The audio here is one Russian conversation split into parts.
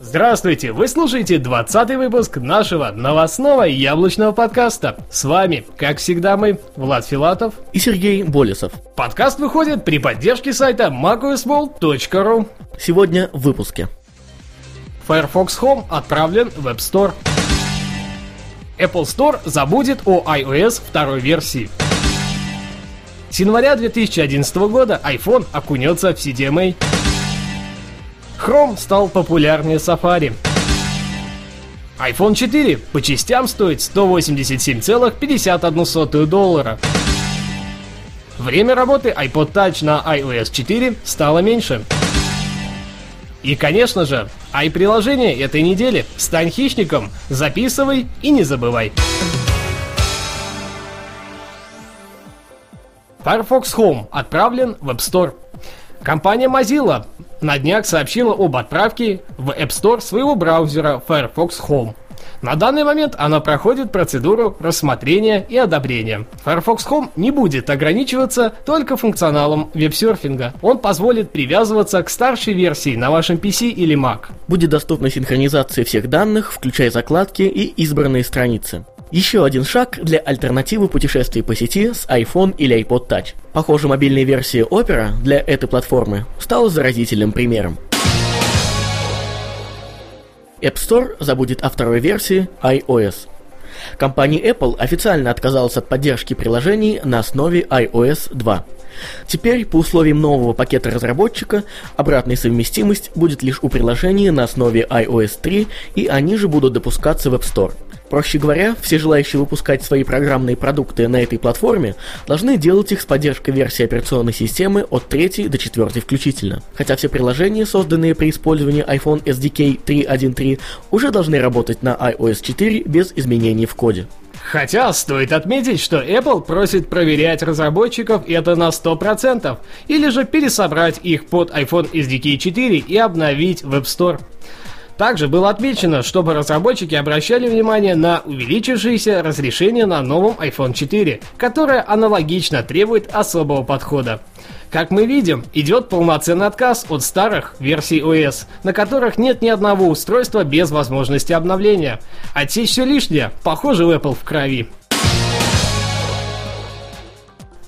Здравствуйте! Вы слушаете 20 выпуск нашего новостного яблочного подкаста. С вами, как всегда, мы, Влад Филатов и Сергей Болесов. Подкаст выходит при поддержке сайта macosmall.ru Сегодня в выпуске. Firefox Home отправлен в App Store. Apple Store забудет о iOS второй версии. С января 2011 года iPhone окунется в CDMA. Chrome стал популярнее Safari. iPhone 4 по частям стоит 187,51 доллара. Время работы iPod Touch на iOS 4 стало меньше. И, конечно же, i-приложение этой недели. Стань хищником, записывай и не забывай. Firefox Home отправлен в App Store. Компания Mozilla на днях сообщила об отправке в App Store своего браузера Firefox Home. На данный момент она проходит процедуру рассмотрения и одобрения. Firefox Home не будет ограничиваться только функционалом веб-серфинга. Он позволит привязываться к старшей версии на вашем PC или Mac. Будет доступна синхронизация всех данных, включая закладки и избранные страницы. Еще один шаг для альтернативы путешествий по сети с iPhone или iPod Touch. Похоже, мобильная версия Opera для этой платформы стала заразительным примером. App Store забудет о второй версии iOS. Компания Apple официально отказалась от поддержки приложений на основе iOS 2. Теперь, по условиям нового пакета разработчика, обратная совместимость будет лишь у приложений на основе iOS 3, и они же будут допускаться в App Store. Проще говоря, все желающие выпускать свои программные продукты на этой платформе должны делать их с поддержкой версии операционной системы от 3 до 4 включительно. Хотя все приложения, созданные при использовании iPhone SDK 3.1.3, уже должны работать на iOS 4 без изменений в коде. Хотя стоит отметить, что Apple просит проверять разработчиков это на 100%, или же пересобрать их под iPhone SDK 4 и обновить в App Store. Также было отмечено, чтобы разработчики обращали внимание на увеличившееся разрешение на новом iPhone 4, которое аналогично требует особого подхода. Как мы видим, идет полноценный отказ от старых версий OS, на которых нет ни одного устройства без возможности обновления. Отсечь все лишнее, похоже у Apple в крови.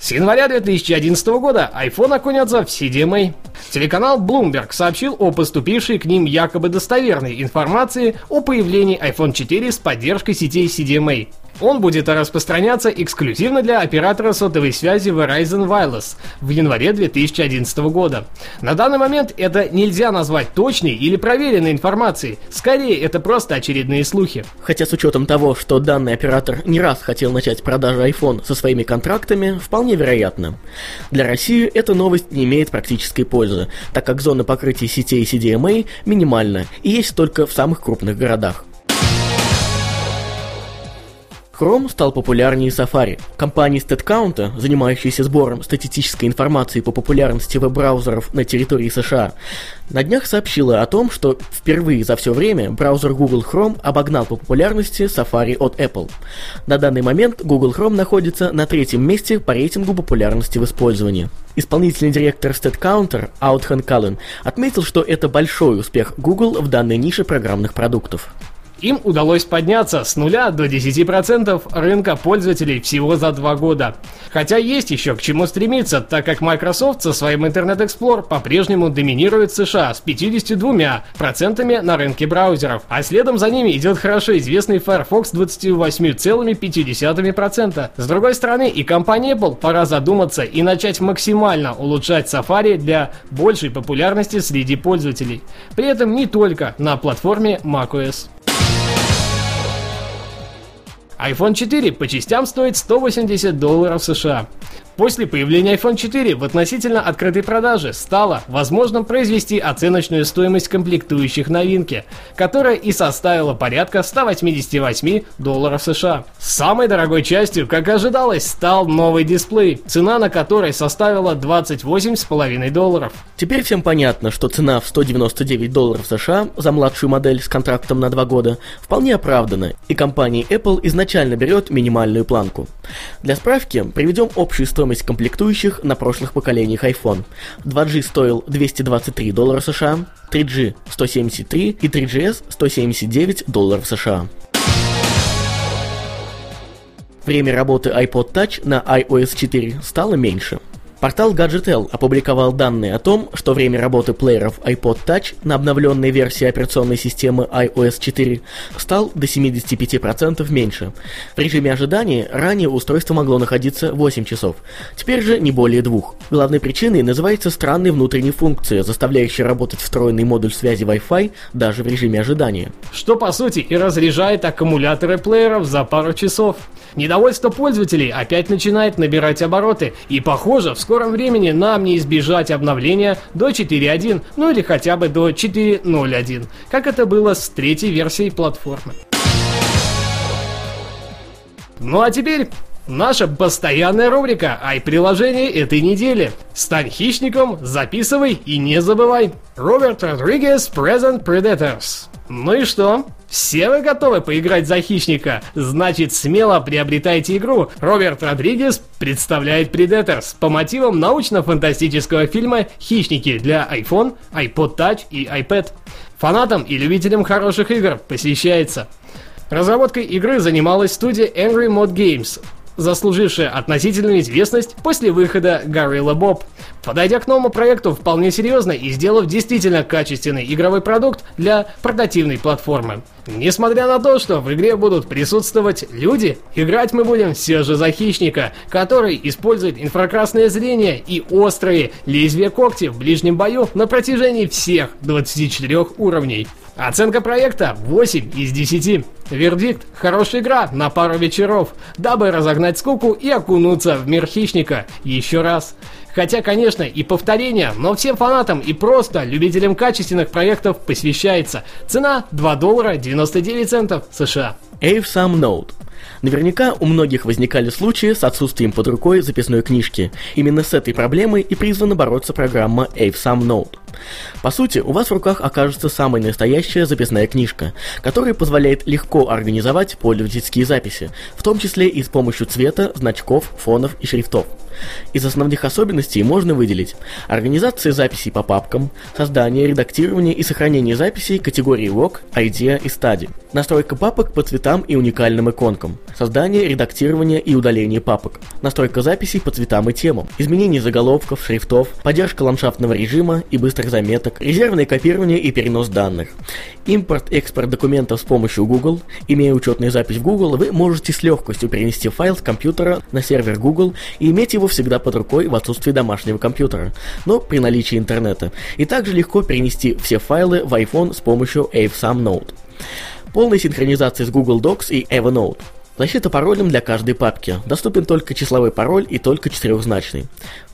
С января 2011 года iPhone окунется в CDMA. Телеканал Bloomberg сообщил о поступившей к ним якобы достоверной информации о появлении iPhone 4 с поддержкой сетей CDMA. Он будет распространяться эксклюзивно для оператора сотовой связи Verizon Wireless в январе 2011 года. На данный момент это нельзя назвать точной или проверенной информацией, скорее это просто очередные слухи. Хотя с учетом того, что данный оператор не раз хотел начать продажу iPhone со своими контрактами, вполне вероятно. Для России эта новость не имеет практической пользы, так как зона покрытия сетей CDMA минимальна и есть только в самых крупных городах. Chrome стал популярнее Safari. Компания StatCount, занимающаяся сбором статистической информации по популярности веб-браузеров на территории США, на днях сообщила о том, что впервые за все время браузер Google Chrome обогнал по популярности Safari от Apple. На данный момент Google Chrome находится на третьем месте по рейтингу популярности в использовании. Исполнительный директор StatCounter Аутхан Каллен отметил, что это большой успех Google в данной нише программных продуктов. Им удалось подняться с нуля до 10% рынка пользователей всего за два года. Хотя есть еще к чему стремиться, так как Microsoft со своим Internet Explorer по-прежнему доминирует США с 52% на рынке браузеров, а следом за ними идет хорошо известный Firefox с 28,5%. С другой стороны, и компания Apple пора задуматься и начать максимально улучшать Safari для большей популярности среди пользователей. При этом не только на платформе macOS. iPhone 4 по частям стоит 180 долларов США. После появления iPhone 4 в относительно открытой продаже стало возможным произвести оценочную стоимость комплектующих новинки, которая и составила порядка 188 долларов США. Самой дорогой частью, как ожидалось, стал новый дисплей, цена на который составила 28,5 долларов. Теперь всем понятно, что цена в 199 долларов США за младшую модель с контрактом на 2 года вполне оправдана, и компания Apple изначально берет минимальную планку. Для справки приведем общую стоимость стоимость комплектующих на прошлых поколениях iPhone. 2G стоил 223 доллара США, 3G 173 и 3GS 179 долларов США. Время работы iPod Touch на iOS 4 стало меньше – Портал Gadgetel опубликовал данные о том, что время работы плееров iPod Touch на обновленной версии операционной системы iOS 4 стал до 75% меньше. В режиме ожидания ранее устройство могло находиться 8 часов, теперь же не более двух. Главной причиной называется странная внутренняя функция, заставляющая работать встроенный модуль связи Wi-Fi даже в режиме ожидания. Что по сути и разряжает аккумуляторы плееров за пару часов. Недовольство пользователей опять начинает набирать обороты, и похоже, в скором времени нам не избежать обновления до 4.1, ну или хотя бы до 4.0.1, как это было с третьей версией платформы. Ну а теперь Наша постоянная рубрика «Ай-приложение этой недели». Стань хищником, записывай и не забывай. Роберт Родригес Present Predators. Ну и что? Все вы готовы поиграть за хищника? Значит, смело приобретайте игру. Роберт Родригес представляет Predators по мотивам научно-фантастического фильма «Хищники» для iPhone, iPod Touch и iPad. Фанатам и любителям хороших игр посвящается. Разработкой игры занималась студия Angry Mod Games, заслужившая относительную известность после выхода Gorilla Bob. Подойдя к новому проекту вполне серьезно и сделав действительно качественный игровой продукт для портативной платформы. Несмотря на то, что в игре будут присутствовать люди, играть мы будем все же за хищника, который использует инфракрасное зрение и острые лезвия когти в ближнем бою на протяжении всех 24 уровней. Оценка проекта 8 из 10. Вердикт – хорошая игра на пару вечеров, дабы разогнать скуку и окунуться в мир хищника еще раз. Хотя, конечно, и повторение, но всем фанатам и просто любителям качественных проектов посвящается. Цена 2 доллара 99 центов США. Avesam Note Наверняка у многих возникали случаи с отсутствием под рукой записной книжки. Именно с этой проблемой и призвана бороться программа Avesam Note. По сути, у вас в руках окажется самая настоящая записная книжка, которая позволяет легко организовать пользовательские записи, в том числе и с помощью цвета, значков, фонов и шрифтов. Из основных особенностей можно выделить организация записей по папкам, создание, редактирование и сохранение записей категории Log, Idea и Study, настройка папок по цветам и уникальным иконкам, создание, редактирование и удаление папок, настройка записей по цветам и темам, изменение заголовков, шрифтов, поддержка ландшафтного режима и быстрых заметок, резервное копирование и перенос данных, импорт-экспорт документов с помощью Google. Имея учетную запись в Google, вы можете с легкостью перенести файл с компьютера на сервер Google и иметь его всегда под рукой в отсутствии домашнего компьютера, но при наличии интернета. И также легко перенести все файлы в iPhone с помощью Avesam Note. Полная синхронизация с Google Docs и Evernote. Защита паролем для каждой папки. Доступен только числовой пароль и только четырехзначный.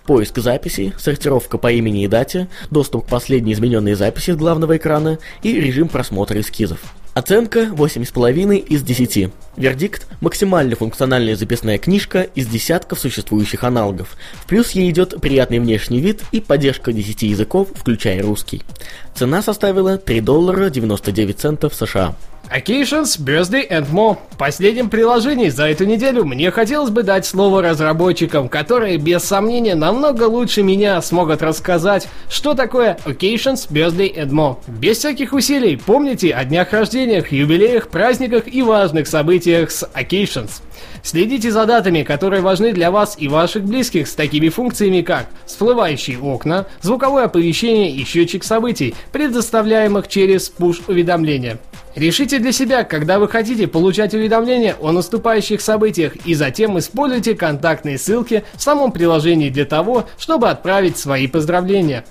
Поиск записей, сортировка по имени и дате, доступ к последней измененной записи с главного экрана и режим просмотра эскизов. Оценка 8,5 из 10. Вердикт – максимально функциональная записная книжка из десятков существующих аналогов. В плюс ей идет приятный внешний вид и поддержка 10 языков, включая русский. Цена составила 3 доллара 99 центов США. Occasions, Birthday and More. В последнем приложении за эту неделю мне хотелось бы дать слово разработчикам, которые без сомнения намного лучше меня смогут рассказать, что такое Occasions, Birthday and More. Без всяких усилий помните о днях рождениях, юбилеях, праздниках и важных событиях с Occasions. Следите за датами, которые важны для вас и ваших близких с такими функциями, как всплывающие окна, звуковое оповещение и счетчик событий, предоставляемых через push-уведомления. Решите для себя, когда вы хотите получать уведомления о наступающих событиях и затем используйте контактные ссылки в самом приложении для того, чтобы отправить свои поздравления.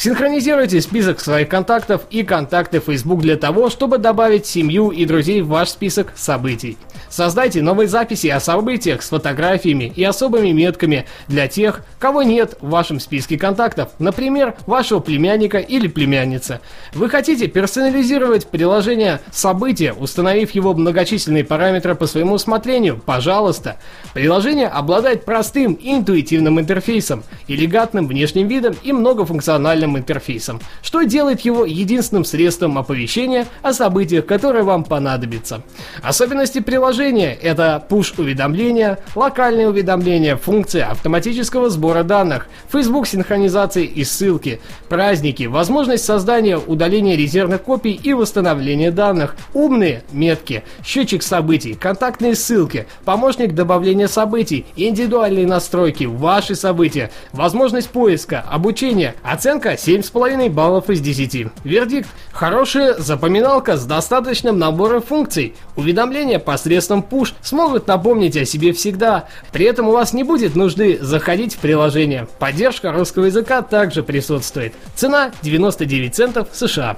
Синхронизируйте список своих контактов и контакты Facebook для того, чтобы добавить семью и друзей в ваш список событий. Создайте новые записи о событиях с фотографиями и особыми метками для тех, кого нет в вашем списке контактов, например, вашего племянника или племянницы. Вы хотите персонализировать приложение события, установив его многочисленные параметры по своему усмотрению? Пожалуйста. Приложение обладает простым и интуитивным интерфейсом, элегантным внешним видом и многофункциональным интерфейсом, что делает его единственным средством оповещения о событиях, которые вам понадобятся. Особенности приложения – это push-уведомления, локальные уведомления, функция автоматического сбора данных, Facebook синхронизации и ссылки, праздники, возможность создания удаления резервных копий и восстановления данных, умные метки, счетчик событий, контактные ссылки, помощник добавления событий, индивидуальные настройки, ваши события, возможность поиска, обучения, оценка 7,5 баллов из 10. Вердикт – хорошая запоминалка с достаточным набором функций. Уведомления посредством push смогут напомнить о себе всегда. При этом у вас не будет нужды заходить в приложение. Поддержка русского языка также присутствует. Цена 99 центов США.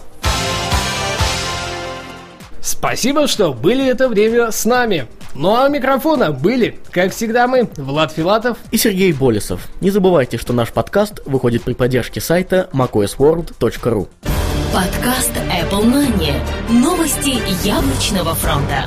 Спасибо, что были это время с нами. Ну а у микрофона были, как всегда мы, Влад Филатов и Сергей Болесов. Не забывайте, что наш подкаст выходит при поддержке сайта macosworld.ru Подкаст Apple Money. Новости яблочного фронта.